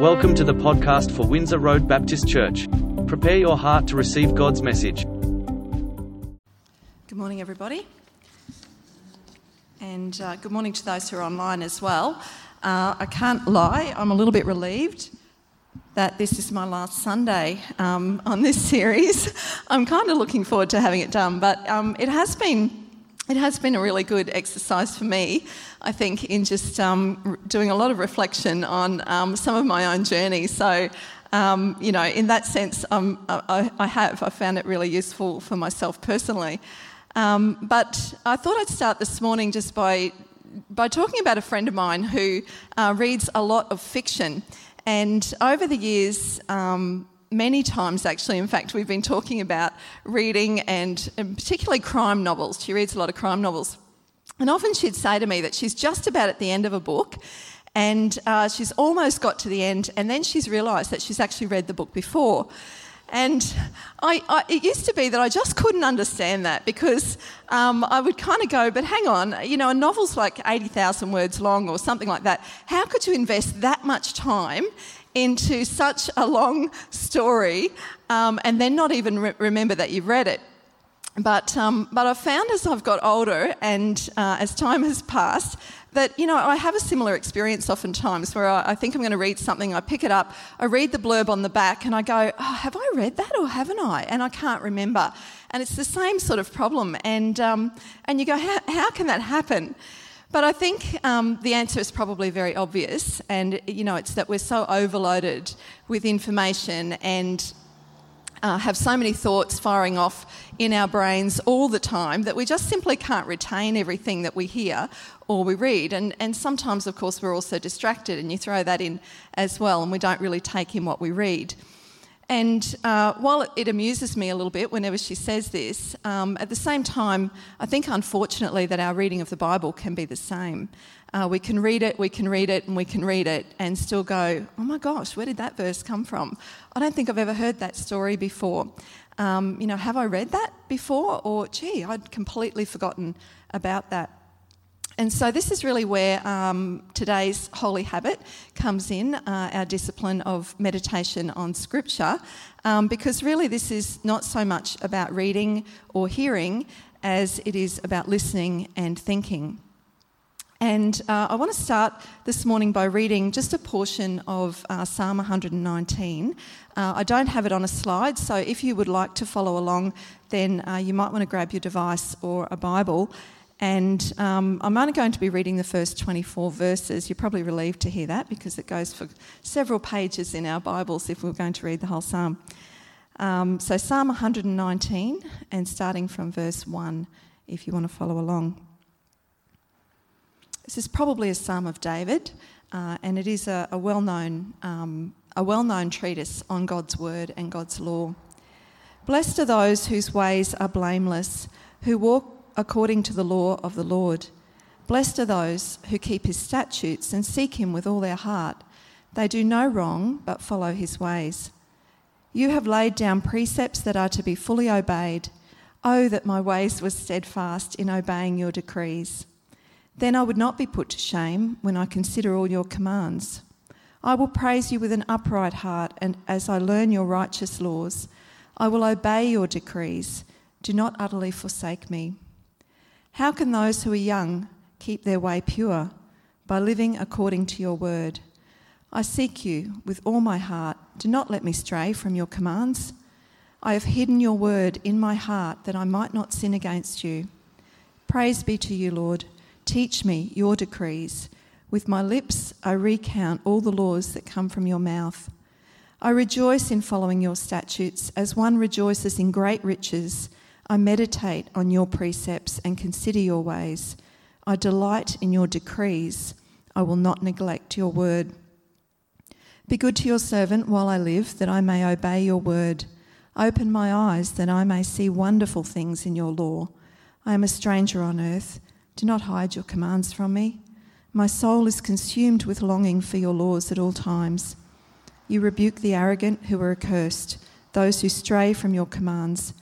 Welcome to the podcast for Windsor Road Baptist Church. Prepare your heart to receive God's message. Good morning, everybody. And uh, good morning to those who are online as well. Uh, I can't lie, I'm a little bit relieved that this is my last Sunday um, on this series. I'm kind of looking forward to having it done, but um, it has been it has been a really good exercise for me, I think, in just um, doing a lot of reflection on um, some of my own journey. So, um, you know, in that sense, um, I, I, have. I found it really useful for myself personally. Um, but I thought I'd start this morning just by, by talking about a friend of mine who uh, reads a lot of fiction. And over the years, um, many times actually. In fact, we've been talking about reading and, and, particularly crime novels. She reads a lot of crime novels. And often she'd say to me that she's just about at the end of a book and uh, she's almost got to the end, and then she's realised that she's actually read the book before. And I, I, it used to be that I just couldn't understand that because um, I would kind of go, but hang on, you know, a novel's like 80,000 words long or something like that. How could you invest that much time into such a long story um, and then not even re- remember that you've read it. But, um, but I've found as I've got older and uh, as time has passed that, you know, I have a similar experience oftentimes where I, I think I'm going to read something, I pick it up, I read the blurb on the back, and I go, oh, have I read that or haven't I? And I can't remember. And it's the same sort of problem. And, um, and you go, how, how can that happen? But I think um, the answer is probably very obvious, and you know, it's that we're so overloaded with information and uh, have so many thoughts firing off in our brains all the time that we just simply can't retain everything that we hear or we read. And, and sometimes, of course, we're also distracted, and you throw that in as well, and we don't really take in what we read. And uh, while it amuses me a little bit whenever she says this, um, at the same time, I think unfortunately that our reading of the Bible can be the same. Uh, we can read it, we can read it, and we can read it and still go, oh my gosh, where did that verse come from? I don't think I've ever heard that story before. Um, you know, have I read that before? Or, gee, I'd completely forgotten about that. And so, this is really where um, today's holy habit comes in uh, our discipline of meditation on scripture, um, because really this is not so much about reading or hearing as it is about listening and thinking. And uh, I want to start this morning by reading just a portion of uh, Psalm 119. Uh, I don't have it on a slide, so if you would like to follow along, then uh, you might want to grab your device or a Bible and um, I'm only going to be reading the first 24 verses. You're probably relieved to hear that because it goes for several pages in our Bibles if we're going to read the whole psalm. Um, so, Psalm 119, and starting from verse 1, if you want to follow along. This is probably a psalm of David, uh, and it is a, a well known um, a well-known treatise on God's word and God's law. Blessed are those whose ways are blameless, who walk according to the law of the Lord. Blessed are those who keep his statutes and seek him with all their heart. They do no wrong, but follow his ways. You have laid down precepts that are to be fully obeyed. Oh, that my ways were steadfast in obeying your decrees. Then I would not be put to shame when I consider all your commands. I will praise you with an upright heart, and as I learn your righteous laws, I will obey your decrees. Do not utterly forsake me. How can those who are young keep their way pure? By living according to your word. I seek you with all my heart. Do not let me stray from your commands. I have hidden your word in my heart that I might not sin against you. Praise be to you, Lord. Teach me your decrees. With my lips, I recount all the laws that come from your mouth. I rejoice in following your statutes as one rejoices in great riches I meditate on your precepts and consider your ways. I delight in your decrees. I will not neglect your word. Be good to your servant while I live, that I may obey your word. Open my eyes, that I may see wonderful things in your law. I am a stranger on earth. Do not hide your commands from me. My soul is consumed with longing for your laws at all times. You rebuke the arrogant who are accursed, those who stray from your commands.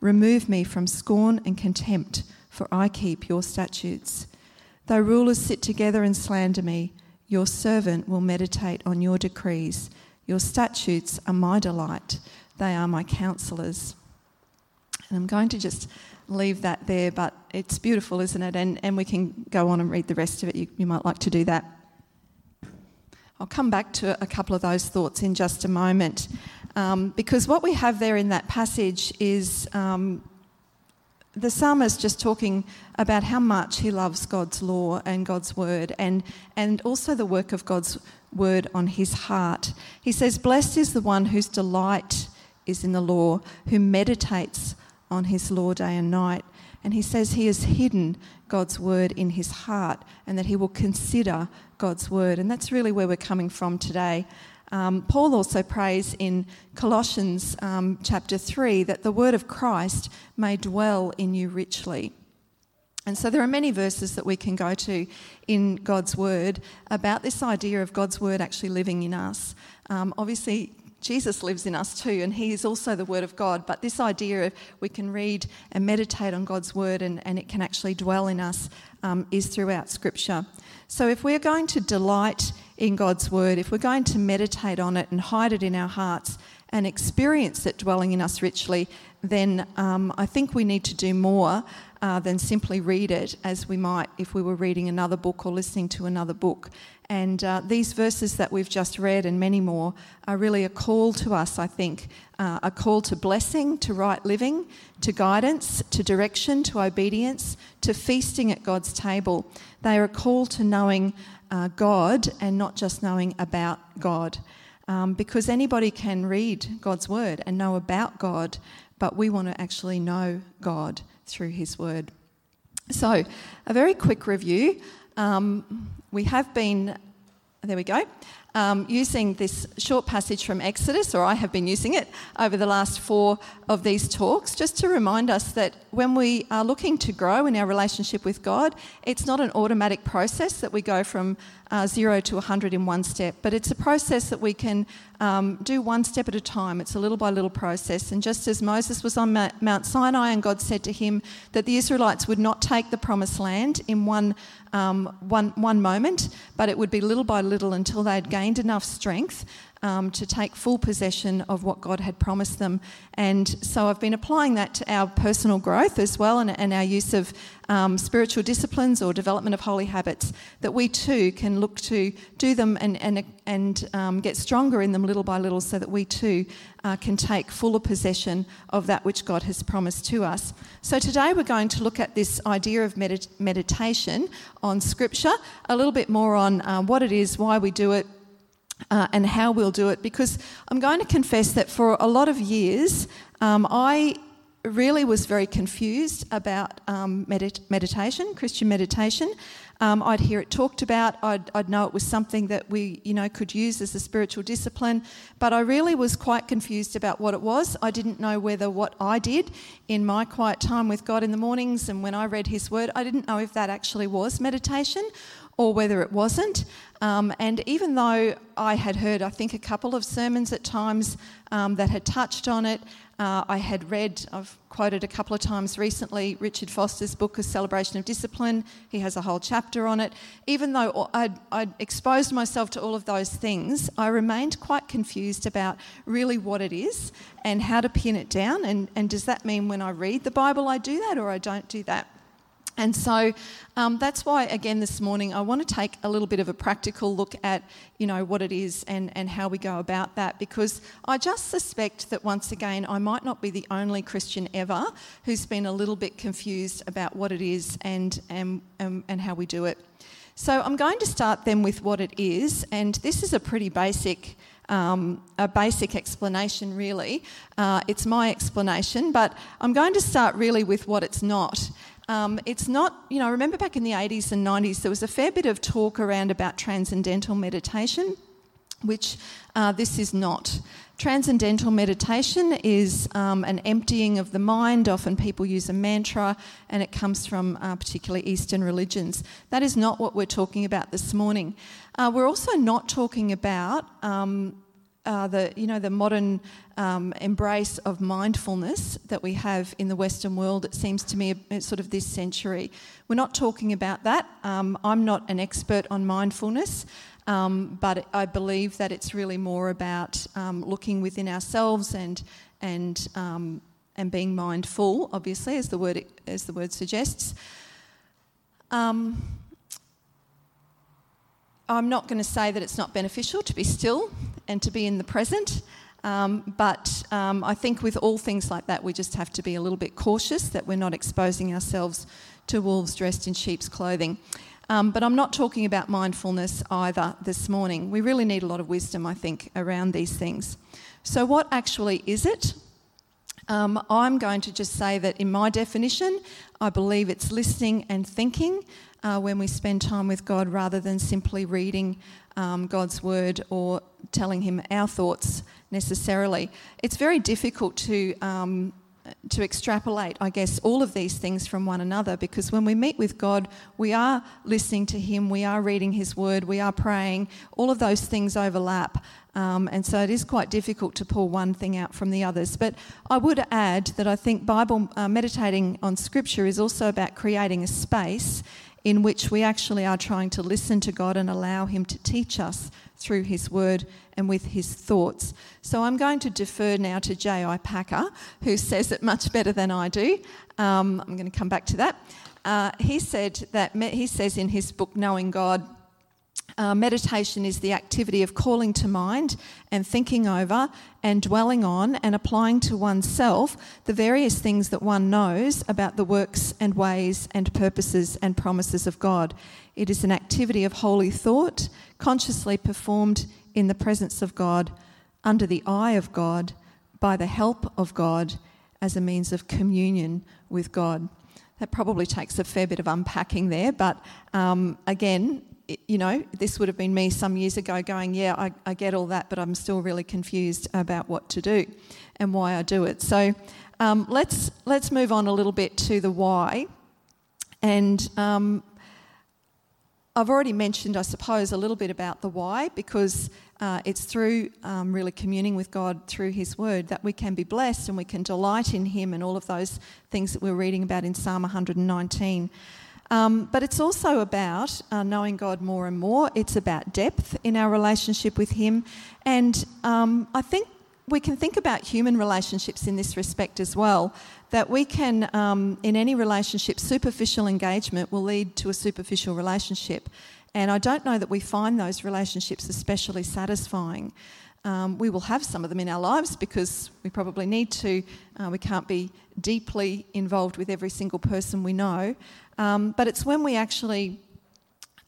Remove me from scorn and contempt, for I keep your statutes. Though rulers sit together and slander me, Your servant will meditate on your decrees. Your statutes are my delight, they are my counselors. And I'm going to just leave that there, but it's beautiful, isn't it? And, and we can go on and read the rest of it. You, you might like to do that. I'll come back to a couple of those thoughts in just a moment. Um, because what we have there in that passage is um, the psalmist just talking about how much he loves God's law and God's word, and, and also the work of God's word on his heart. He says, Blessed is the one whose delight is in the law, who meditates on his law day and night. And he says he has hidden God's word in his heart and that he will consider God's word. And that's really where we're coming from today. Um, Paul also prays in Colossians um, chapter 3 that the word of Christ may dwell in you richly. And so there are many verses that we can go to in God's word about this idea of God's word actually living in us. Um, obviously, Jesus lives in us too, and He is also the Word of God. But this idea of we can read and meditate on God's Word and, and it can actually dwell in us um, is throughout Scripture. So if we're going to delight in God's Word, if we're going to meditate on it and hide it in our hearts and experience it dwelling in us richly, then um, I think we need to do more uh, than simply read it as we might if we were reading another book or listening to another book. And uh, these verses that we've just read and many more are really a call to us, I think, uh, a call to blessing, to right living, to guidance, to direction, to obedience, to feasting at God's table. They are a call to knowing uh, God and not just knowing about God. Um, because anybody can read God's word and know about God, but we want to actually know God through His Word. So, a very quick review. Um, we have been, there we go, um, using this short passage from Exodus, or I have been using it over the last four of these talks, just to remind us that when we are looking to grow in our relationship with God, it's not an automatic process that we go from uh, zero to 100 in one step, but it's a process that we can um, do one step at a time. It's a little by little process. And just as Moses was on Mount Sinai and God said to him that the Israelites would not take the promised land in one, um, one, one moment, but it would be little by little until they had gained enough strength um, to take full possession of what God had promised them. And so I've been applying that to our personal growth as well and, and our use of um, spiritual disciplines or development of holy habits, that we too can look to do them and, and, and um, get stronger in them little by little so that we too uh, can take fuller possession of that which God has promised to us. So today we're going to look at this idea of medit- meditation on Scripture, a little bit more on uh, what it is, why we do it, uh, and how we'll do it because I'm going to confess that for a lot of years um, I really was very confused about um, medit- meditation, Christian meditation. Um, I'd hear it talked about. I'd, I'd, know it was something that we, you know, could use as a spiritual discipline. But I really was quite confused about what it was. I didn't know whether what I did in my quiet time with God in the mornings and when I read His Word, I didn't know if that actually was meditation or whether it wasn't. Um, and even though I had heard, I think, a couple of sermons at times um, that had touched on it, uh, I had read, I've quoted a couple of times recently, Richard Foster's book, A Celebration of Discipline. He has a whole chapter on it. Even though I'd, I'd exposed myself to all of those things, I remained quite confused about really what it is and how to pin it down. And, and does that mean when I read the Bible I do that or I don't do that? And so um, that's why, again, this morning I want to take a little bit of a practical look at, you know, what it is and, and how we go about that because I just suspect that once again I might not be the only Christian ever who's been a little bit confused about what it is and, and, and, and how we do it. So I'm going to start then with what it is, and this is a pretty basic um, a basic explanation, really. Uh, it's my explanation, but I'm going to start really with what it's not. Um, it's not, you know, remember back in the 80s and 90s, there was a fair bit of talk around about transcendental meditation, which uh, this is not. Transcendental meditation is um, an emptying of the mind. Often people use a mantra, and it comes from uh, particularly Eastern religions. That is not what we're talking about this morning. Uh, we're also not talking about um, uh, the you know the modern um, embrace of mindfulness that we have in the Western world. It seems to me sort of this century. We're not talking about that. Um, I'm not an expert on mindfulness. Um, but I believe that it's really more about um, looking within ourselves and and um, and being mindful, obviously, as the word as the word suggests. Um, I'm not going to say that it's not beneficial to be still and to be in the present. Um, but um, I think with all things like that, we just have to be a little bit cautious that we're not exposing ourselves to wolves dressed in sheep's clothing. Um, but I'm not talking about mindfulness either this morning. We really need a lot of wisdom, I think, around these things. So, what actually is it? Um, I'm going to just say that in my definition, I believe it's listening and thinking uh, when we spend time with God rather than simply reading um, God's word or telling Him our thoughts necessarily. It's very difficult to um, to extrapolate, I guess, all of these things from one another because when we meet with God, we are listening to Him, we are reading His Word, we are praying. All of those things overlap. Um, and so it is quite difficult to pull one thing out from the others. But I would add that I think Bible uh, meditating on Scripture is also about creating a space in which we actually are trying to listen to God and allow Him to teach us through His Word and with His thoughts. So I'm going to defer now to J.I. Packer, who says it much better than I do. Um, I'm going to come back to that. Uh, he said that he says in his book Knowing God uh, meditation is the activity of calling to mind and thinking over and dwelling on and applying to oneself the various things that one knows about the works and ways and purposes and promises of God. It is an activity of holy thought, consciously performed in the presence of God, under the eye of God, by the help of God, as a means of communion with God. That probably takes a fair bit of unpacking there, but um, again, you know, this would have been me some years ago going, yeah, I, I, get all that, but I'm still really confused about what to do and why I do it. So um, let's, let's move on a little bit to the why. And um, I've already mentioned, I suppose, a little bit about the why because uh, it's through um, really communing with God through His Word that we can be blessed and we can delight in Him and all of those things that we're reading about in Psalm 119. Um, but it's also about uh, knowing God more and more. It's about depth in our relationship with Him. And um, I think we can think about human relationships in this respect as well. That we can, um, in any relationship, superficial engagement will lead to a superficial relationship. And I don't know that we find those relationships especially satisfying. Um, we will have some of them in our lives because we probably need to. Uh, we can't be deeply involved with every single person we know. Um, but it's when we actually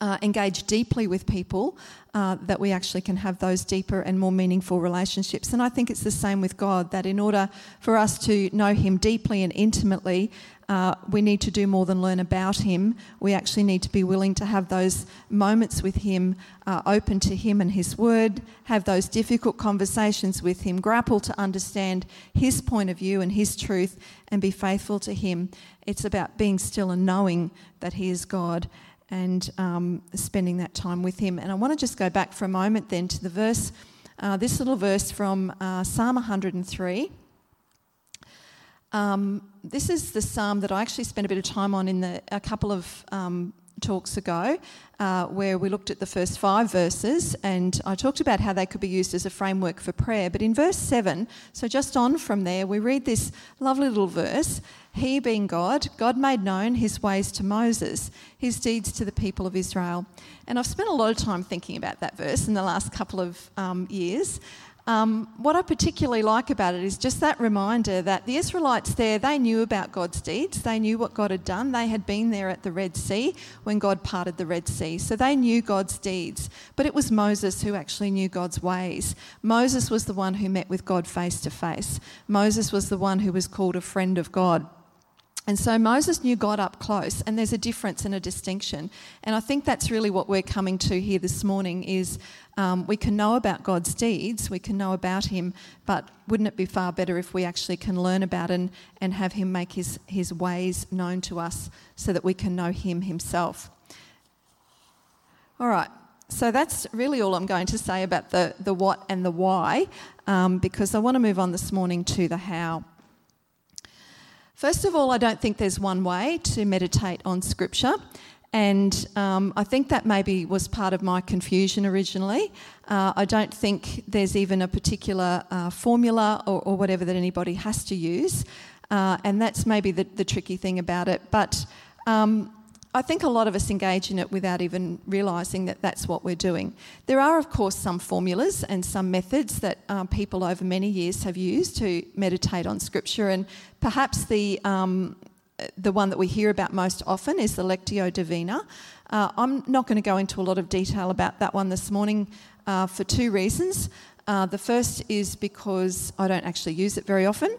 uh, engage deeply with people uh, that we actually can have those deeper and more meaningful relationships. And I think it's the same with God that in order for us to know Him deeply and intimately, uh, we need to do more than learn about Him. We actually need to be willing to have those moments with Him, uh, open to Him and His Word, have those difficult conversations with Him, grapple to understand His point of view and His truth, and be faithful to Him. It's about being still and knowing that He is God and um, spending that time with Him. And I want to just go back for a moment then to the verse, uh, this little verse from uh, Psalm 103. Um, this is the psalm that I actually spent a bit of time on in the, a couple of um, talks ago, uh, where we looked at the first five verses and I talked about how they could be used as a framework for prayer. But in verse 7, so just on from there, we read this lovely little verse He being God, God made known his ways to Moses, his deeds to the people of Israel. And I've spent a lot of time thinking about that verse in the last couple of um, years. Um, what I particularly like about it is just that reminder that the Israelites there, they knew about God's deeds. They knew what God had done. They had been there at the Red Sea when God parted the Red Sea. So they knew God's deeds. But it was Moses who actually knew God's ways. Moses was the one who met with God face to face. Moses was the one who was called a friend of God. And so Moses knew God up close, and there's a difference and a distinction. And I think that's really what we're coming to here this morning is um, we can know about God's deeds, we can know about him, but wouldn't it be far better if we actually can learn about and, and have him make his, his ways known to us so that we can know him himself? All right, so that's really all I'm going to say about the, the what and the why, um, because I want to move on this morning to the how. First of all, I don't think there's one way to meditate on Scripture. And um, I think that maybe was part of my confusion originally. Uh, I don't think there's even a particular uh, formula or, or, whatever that anybody has to use. Uh, and that's maybe the, the, tricky thing about it. But um, I think a lot of us engage in it without even realising that that's what we're doing. There are, of course, some formulas and some methods that um, people over many years have used to meditate on Scripture, and perhaps the um, the one that we hear about most often is the Lectio Divina. Uh, I'm not going to go into a lot of detail about that one this morning uh, for two reasons. Uh, the first is because I don't actually use it very often.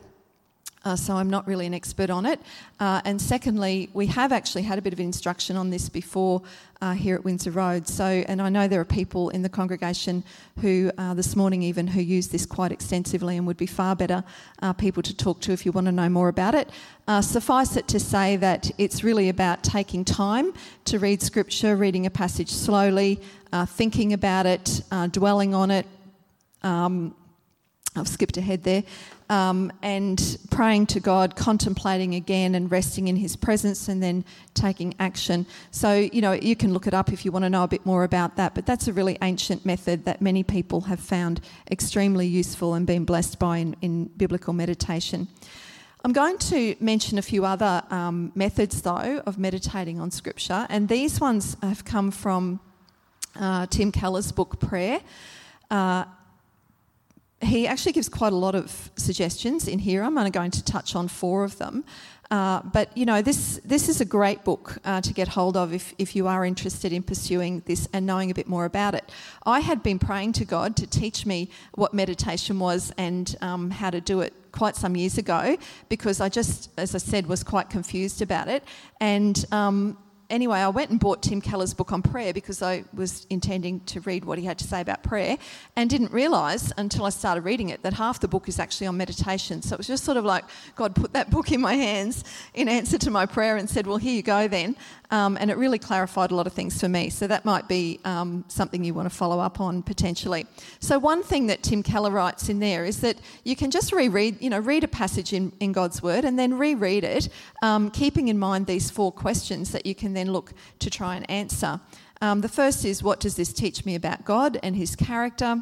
Uh, so I'm not really an expert on it. Uh, and secondly, we have actually had a bit of instruction on this before uh, here at Windsor Road. So, and I know there are people in the congregation who, uh, this morning even, who use this quite extensively and would be far better uh, people to talk to if you want to know more about it. Uh, suffice it to say that it's really about taking time to read Scripture, reading a passage slowly, thinking about it, dwelling on it. Um, I've skipped ahead there um, and praying to God, contemplating again, and resting in His presence, and then taking action. So, you know, you can look it up if you want to know a bit more about that, but that's a really ancient method that many people have found extremely useful and been blessed by in, in biblical meditation. I'm going to mention a few other um, methods, though, of meditating on Scripture, and these ones have come from uh, Tim Keller's book Prayer. Uh, he actually gives quite a lot of suggestions in here. I'm only going to touch on four of them. Uh, but you know, this this is a great book uh, to get hold of if, if you are interested in pursuing this and knowing a bit more about it. I had been praying to God to teach me what meditation was and um, how to do it quite some years ago because I just, as I said, was quite confused about it. And um, anyway, I went and bought Tim Keller's book on prayer because I was intending to read what he had to say about prayer and didn't realise until I started reading it that half the book is actually on meditation. So it was just sort of like God put that book in my hands in answer to my prayer and said, Well, here you go then. Um, and it really clarified a lot of things for me. So that might be um, something you want to follow up on potentially. So one thing that Tim Keller writes in there is that you can just reread, you know, read a passage in, in God's Word and then reread it, um, keeping in mind these four questions that you can then look to try and answer. Um, the first is, what does this teach me about God and His character?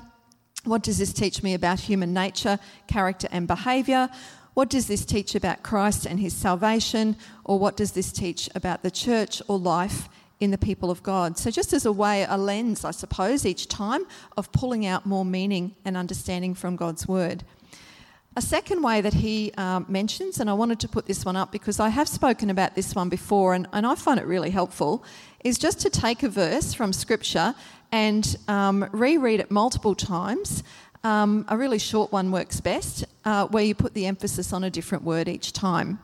What does this teach me about human nature, character, and behaviour? What does this teach about Christ and his salvation? Or what does this teach about the church or life in the people of God? So, just as a way, a lens, I suppose, each time of pulling out more meaning and understanding from God's word. A second way that he um, mentions, and I wanted to put this one up because I have spoken about this one before and, and I find it really helpful, is just to take a verse from Scripture and um, reread it multiple times um, a really short one works best, uh, where you put the emphasis on a different word each time.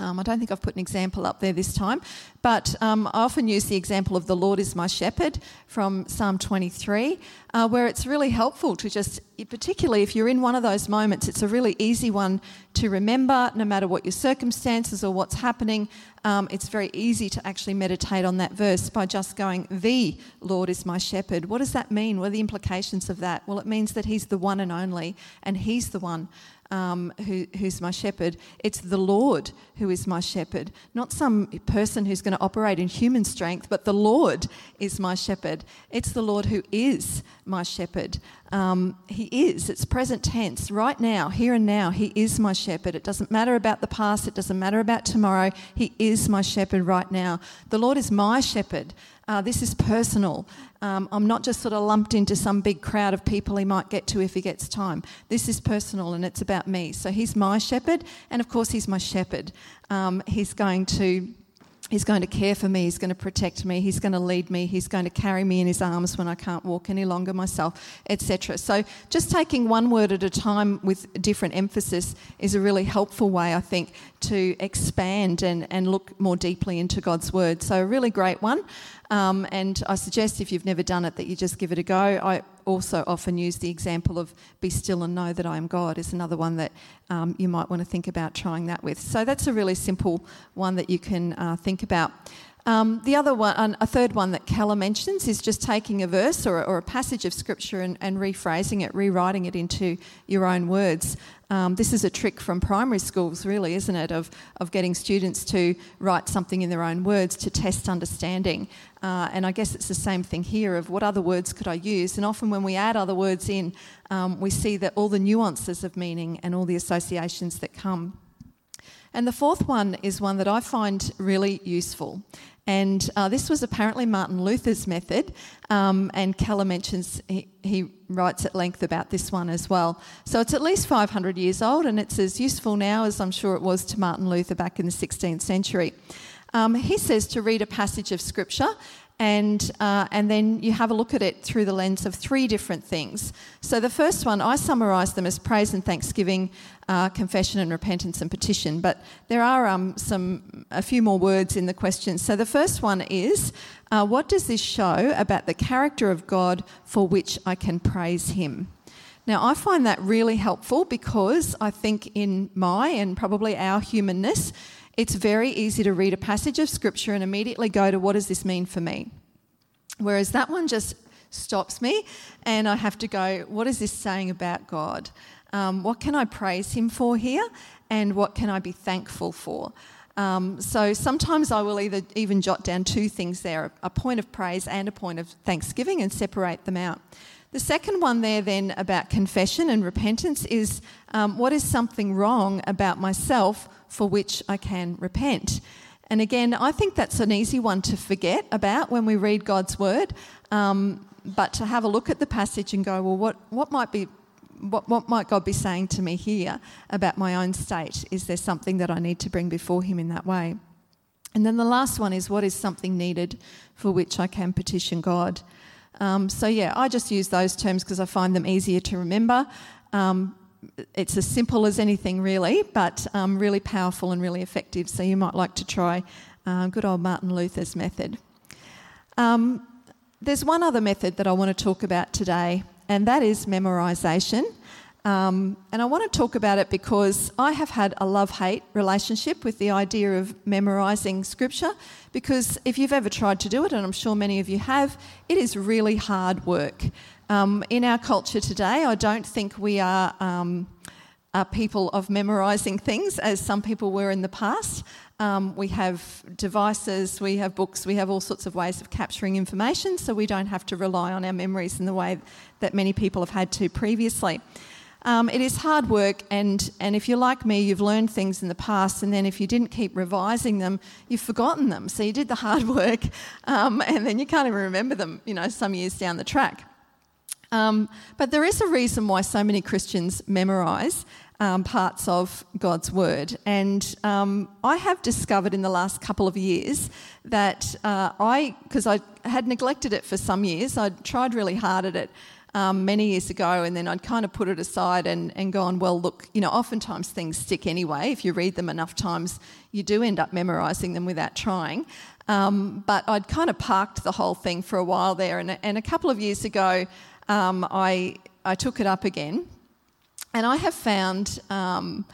Um, I don't think I've put an example up there this time, but um, I often use the example of the Lord is my shepherd from Psalm 23, uh, where it's really helpful to just, particularly if you're in one of those moments, it's a really easy one to remember, no matter what your circumstances or what's happening. Um, it's very easy to actually meditate on that verse by just going, The Lord is my shepherd. What does that mean? What are the implications of that? Well, it means that He's the one and only, and He's the one um, who, who's my shepherd. It's the Lord who is my shepherd, not some person who's going to operate in human strength, but the Lord is my shepherd. It's the Lord who is my shepherd. Um, he is, it's present tense, right now, here and now. He is my shepherd. It doesn't matter about the past, it doesn't matter about tomorrow. He is my shepherd right now. The Lord is my shepherd. Uh, this is personal. Um, I'm not just sort of lumped into some big crowd of people he might get to if he gets time. This is personal and it's about me. So he's my shepherd, and of course, he's my shepherd. Um, he's going to He's going to care for me. He's going to protect me. He's going to lead me. He's going to carry me in his arms when I can't walk any longer myself, etc. So, just taking one word at a time with different emphasis is a really helpful way, I think, to expand and, and look more deeply into God's word. So, a really great one. Um, and I suggest if you've never done it that you just give it a go. I also often use the example of be still and know that I am God is another one that um, you might want to think about trying that with. So that's a really simple one that you can uh, think about. Um, the other one, a third one that Keller mentions, is just taking a verse or, or a passage of scripture and, and, rephrasing it, rewriting it into your own words. Um, this is a trick from primary schools, really, isn't it, of, of getting students to write something in their own words to test understanding. Uh, and I guess it's the same thing here of what other words could I use? And often when we add other words in, um, we see that all the nuances of meaning and all the associations that come. And the fourth one is one that I find really useful. And uh, this was apparently Martin Luther's method, um, and Keller mentions he, he, writes at length about this one as well. So it's at least 500 years old, and it's as useful now as I'm sure it was to Martin Luther back in the 16th century. Um, he says to read a passage of scripture and, uh, and then you have a look at it through the lens of three different things. So, the first one, I summarise them as praise and thanksgiving, uh, confession and repentance and petition, but there are um, some, a few more words in the question. So, the first one is uh, what does this show about the character of God for which I can praise Him? Now, I find that really helpful because I think in my and probably our humanness, it's very easy to read a passage of scripture and immediately go to what does this mean for me? Whereas that one just stops me and I have to go, what is this saying about God? Um, what can I praise Him for here? And what can I be thankful for? Um, so sometimes I will either even jot down two things there a point of praise and a point of thanksgiving and separate them out. The second one there, then, about confession and repentance is um, what is something wrong about myself for which I can repent. And again, I think that's an easy one to forget about when we read God's word, um, but to have a look at the passage and go, well, what, what might be what, what might God be saying to me here about my own state? Is there something that I need to bring before Him in that way? And then the last one is what is something needed for which I can petition God? Um, so, yeah, I just use those terms because I find them easier to remember. Um, it's as simple as anything, really, but um, really powerful and really effective. So you might like to try uh, good old Martin Luther's method. Um, there's one other method that I want to talk about today, and that is memorization. Um, and I want to talk about it because I have had a love hate relationship with the idea of memorizing scripture. Because if you've ever tried to do it, and I'm sure many of you have, it is really hard work. Um, in our culture today, I don't think we are, um, are people of memorising things as some people were in the past. Um, we have devices, we have books, we have all sorts of ways of capturing information, so we don't have to rely on our memories in the way that many people have had to previously. Um, it is hard work, and, and if you're like me, you've learned things in the past, and then if you didn't keep revising them, you've forgotten them. So you did the hard work, um, and then you can't even remember them, you know, some years down the track. Um, but there is a reason why so many Christians memorise um, parts of God's Word. And um, I have discovered in the last couple of years that uh, I, because I had neglected it for some years, I'd tried really hard at it. Um, many years ago, and then I'd kind of put it aside and, and gone, well, look, you know, oftentimes things stick anyway. If you read them enough times, you do end up memorising them without trying. Um, but I'd kind of parked the whole thing for a while there, and, and a couple of years ago, um, I, I took it up again. And I have found um,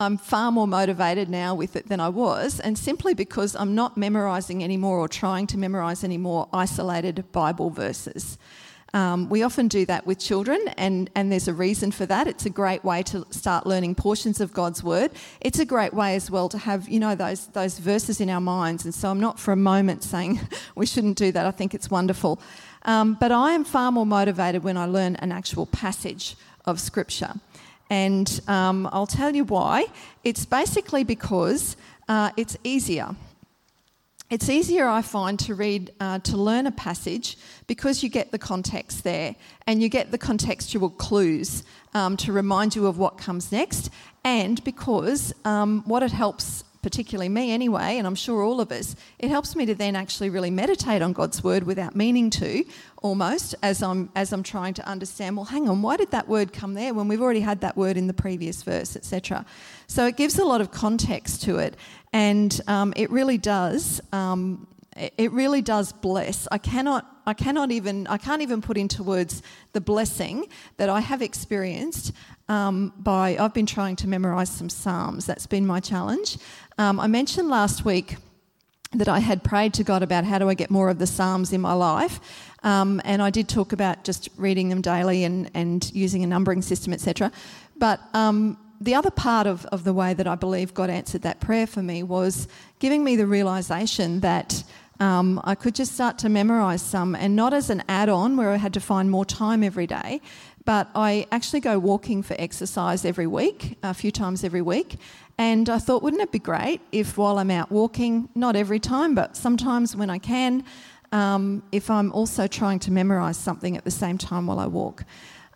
I'm far more motivated now with it than I was, and simply because I'm not memorising anymore or trying to memorise any more isolated Bible verses. Um, we often do that with children, and, and there's a reason for that. It's a great way to start learning portions of God's Word. It's a great way as well to have, you know, those, those verses in our minds. And so I'm not for a moment saying we shouldn't do that. I think it's wonderful. Um, but I am far more motivated when I learn an actual passage of Scripture. And um, I'll tell you why. It's basically because uh, it's easier. It's easier, I find, to read, uh, to learn a passage because you get the context there and you get the contextual clues um, to remind you of what comes next, and because um, what it helps particularly me anyway, and I'm sure all of us, it helps me to then actually really meditate on God's word without meaning to, almost, as I'm as I'm trying to understand, well, hang on, why did that word come there when we've already had that word in the previous verse, etc. So it gives a lot of context to it, and um, it really does. Um, it really does bless. I cannot, I cannot even, I can't even put into words the blessing that I have experienced um, by. I've been trying to memorise some psalms. That's been my challenge, um, I mentioned last week that I had prayed to God about how do I get more of the Psalms in my life. Um, and I did talk about just reading them daily and, and using a numbering system, etc. But um, the other part of, of the way that I believe God answered that prayer for me was giving me the realization that um, I could just start to memorize some, and not as an add on where I had to find more time every day, but I actually go walking for exercise every week, a few times every week. And I thought, wouldn't it be great if while I'm out walking, not every time, but sometimes when I can, um, if I'm also trying to memorize something at the same time while I walk?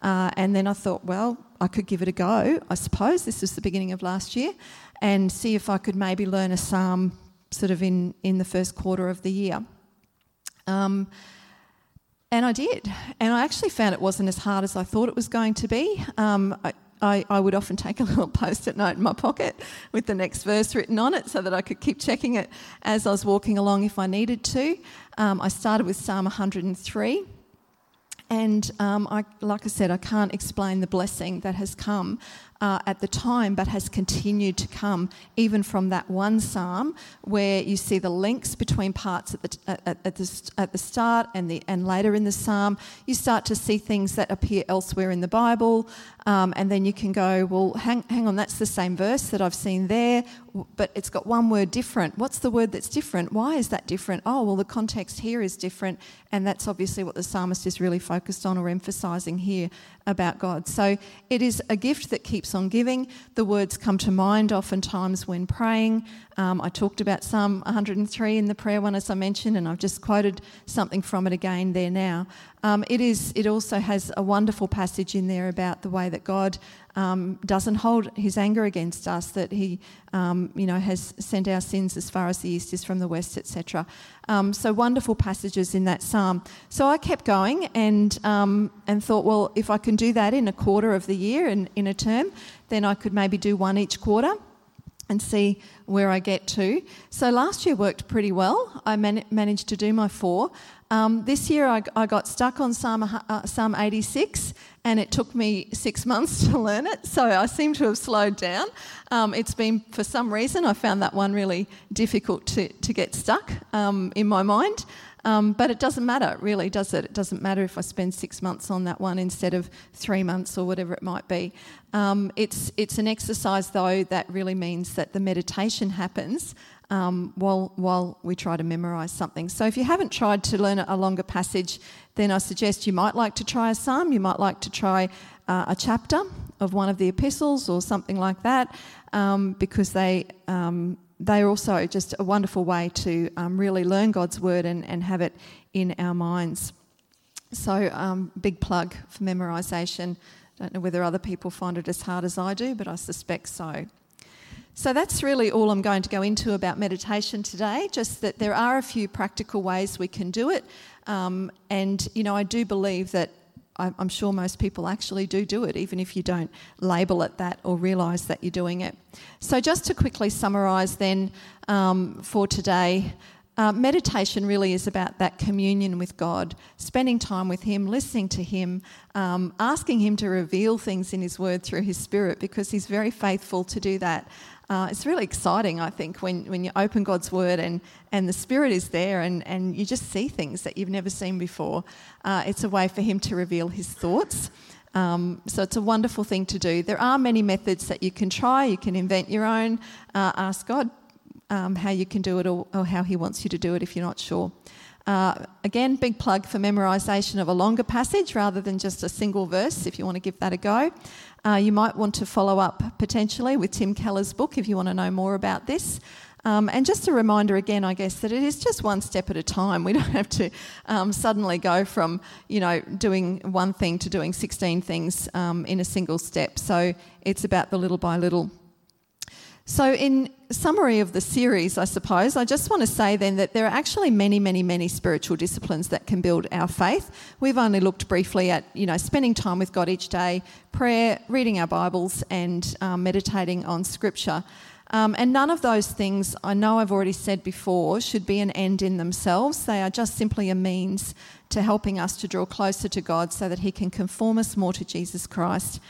Uh, and then I thought, well, I could give it a go, I suppose. This was the beginning of last year, and see if I could maybe learn a psalm sort of in, in the first quarter of the year. Um, and I did. And I actually found it wasn't as hard as I thought it was going to be. Um, I, I, I, would often take a little post it note in my pocket with the next verse written on it so that I could keep checking it as I was walking along if I needed to. Um, I started with Psalm 103. And um, I, like I said, I can't explain the blessing that has come uh, at the time, but has continued to come even from that one psalm where you see the links between parts at the, at, at the, at the start and, the, and later in the psalm. You start to see things that appear elsewhere in the Bible, um, and then you can go, well, hang, hang on, that's the same verse that I've seen there, but it's got one word different. What's the word that's different? Why is that different? Oh, well, the context here is different, and that's obviously what the psalmist is really focused on or emphasising here about God. So it is a gift that keeps on giving. The words come to mind oftentimes when praying. Um, I talked about Psalm 103 in the prayer one, as I mentioned, and I've just quoted something from it again there now. Um, it is. It also has a wonderful passage in there about the way that God um, doesn't hold His anger against us, that He, um, you know, has sent our sins as far as the east is from the west, etc. Um, so wonderful passages in that psalm. So I kept going and um, and thought, well, if I can do that in a quarter of the year and in a term, then I could maybe do one each quarter and see where I get to. So last year worked pretty well. I man- managed to do my four. Um, this year I, got stuck on Psalm, uh, Psalm 86 and it took me six months to learn it, so I seem to have slowed down. Um, it's been, for some reason, I found that one really difficult to, to get stuck um, in my mind. Um, but it doesn't matter, really, does it? It doesn't matter if I spend six months on that one instead of three months or whatever it might be. Um, it's, it's an exercise, though, that really means that the meditation happens um, while, while we try to memorise something. So if you haven't tried to learn a longer passage, then I suggest you might like to try a psalm, you might like to try uh, a chapter of one of the epistles or something like that, um, because they um, they're also just a wonderful way to um, really learn God's word and, and have it in our minds. So, um, big plug for memorisation. Don't know whether other people find it as hard as I do, but I suspect so. So, that's really all I'm going to go into about meditation today, just that there are a few practical ways we can do it. Um, and, you know, I do believe that I'm sure most people actually do do it, even if you don't label it that or realise that you're doing it. So, just to quickly summarise then um, for today, uh, meditation really is about that communion with God, spending time with Him, listening to Him, um, asking Him to reveal things in His Word through His Spirit, because He's very faithful to do that. Uh, it's really exciting, I think, when, when you open God's Word and, and the Spirit is there and, and you just see things that you've never seen before. Uh, it's a way for Him to reveal His thoughts. Um, so it's a wonderful thing to do. There are many methods that you can try. You can invent your own, uh, ask God um, how you can do it or, or, how He wants you to do it if you're not sure. Uh, again, big plug for memorisation of a longer passage rather than just a single verse if you want to give that a go. Uh, you might want to follow up potentially with Tim Keller's book if you want to know more about this. Um, and just a reminder again, I guess, that it is just one step at a time. We don't have to um, suddenly go from, you know, doing one thing to doing 16 things um, in a single step. So it's about the little by little. So, in summary of the series, I suppose, I just want to say then that there are actually many, many, many spiritual disciplines that can build our faith. We've only looked briefly at, you know, spending time with God each day, prayer, reading our Bibles, and um, meditating on Scripture. Um, and none of those things, I know I've already said before, should be an end in themselves. They are just simply a means to helping us to draw closer to God so that He can conform us more to Jesus Christ.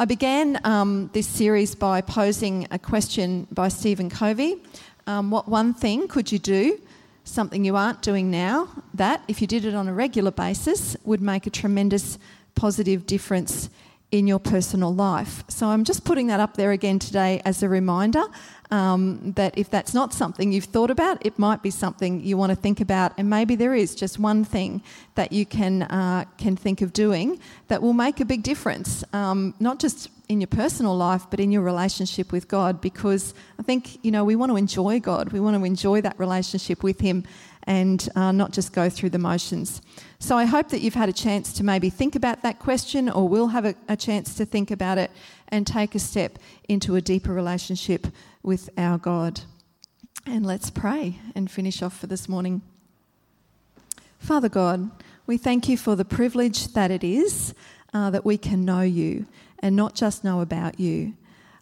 I began um, this series by posing a question by Stephen Covey. um, what one thing could you do, something you aren't doing now, that, if you did it on a regular basis, would make a tremendous positive difference in your personal life. So I'm just putting that up there again today as a reminder um, that if that's not something you've thought about, it might be something you want to think about, and maybe there is just one thing that you can uh, can think of doing that will make a big difference, um, not just in your personal life, but in your relationship with God. Because I think you know we want to enjoy God, we want to enjoy that relationship with Him, and uh, not just go through the motions. So I hope that you've had a chance to maybe think about that question, or will have a, a chance to think about it and take a step into a deeper relationship with our God. And let's pray and finish off for this morning. Father God, we thank you for the privilege that it is uh, that we can know you and not just know about you.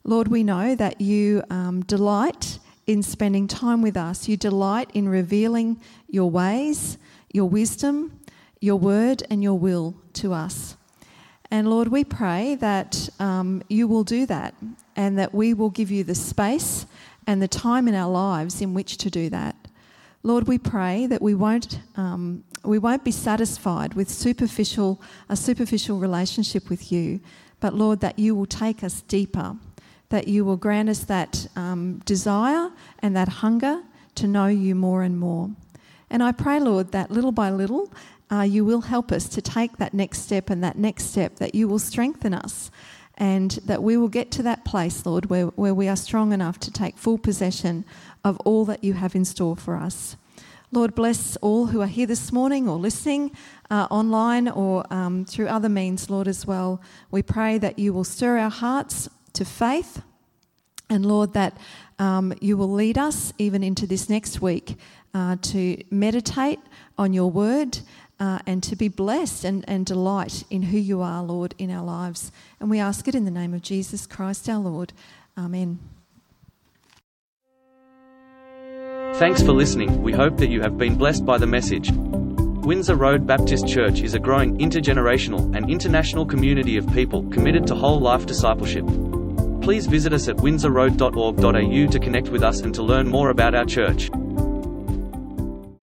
Lord, we know that you um, delight in spending time with us. You delight in revealing your ways, your wisdom, your word, and your will to us. And Lord, we pray that um, you will do that and that we will give you the space and the time in our lives in which to do that. Lord, we pray that we won't, um, we won't be satisfied with superficial, a superficial relationship with you, but Lord, that you will take us deeper, that you will grant us that um, desire and that hunger to know you more and more. And I pray, Lord, that little by little, uh, you will help us to take that next step and that next step, that you will strengthen us and that we will get to that place, Lord, where, where we are strong enough to take full possession of all that you have in store for us. Lord, bless all who are here this morning or listening uh, online or um, through other means, Lord, as well. We pray that you will stir our hearts to faith, and Lord, that um, you will lead us even into this next week uh, to meditate on your word uh, and to be blessed and, and delight in who you are, Lord, in our lives. And we ask it in the name of Jesus Christ our Lord. Amen. Thanks for listening. We hope that you have been blessed by the message. Windsor Road Baptist Church is a growing intergenerational and international community of people committed to whole life discipleship. Please visit us at windsorroad.org.au to connect with us and to learn more about our church.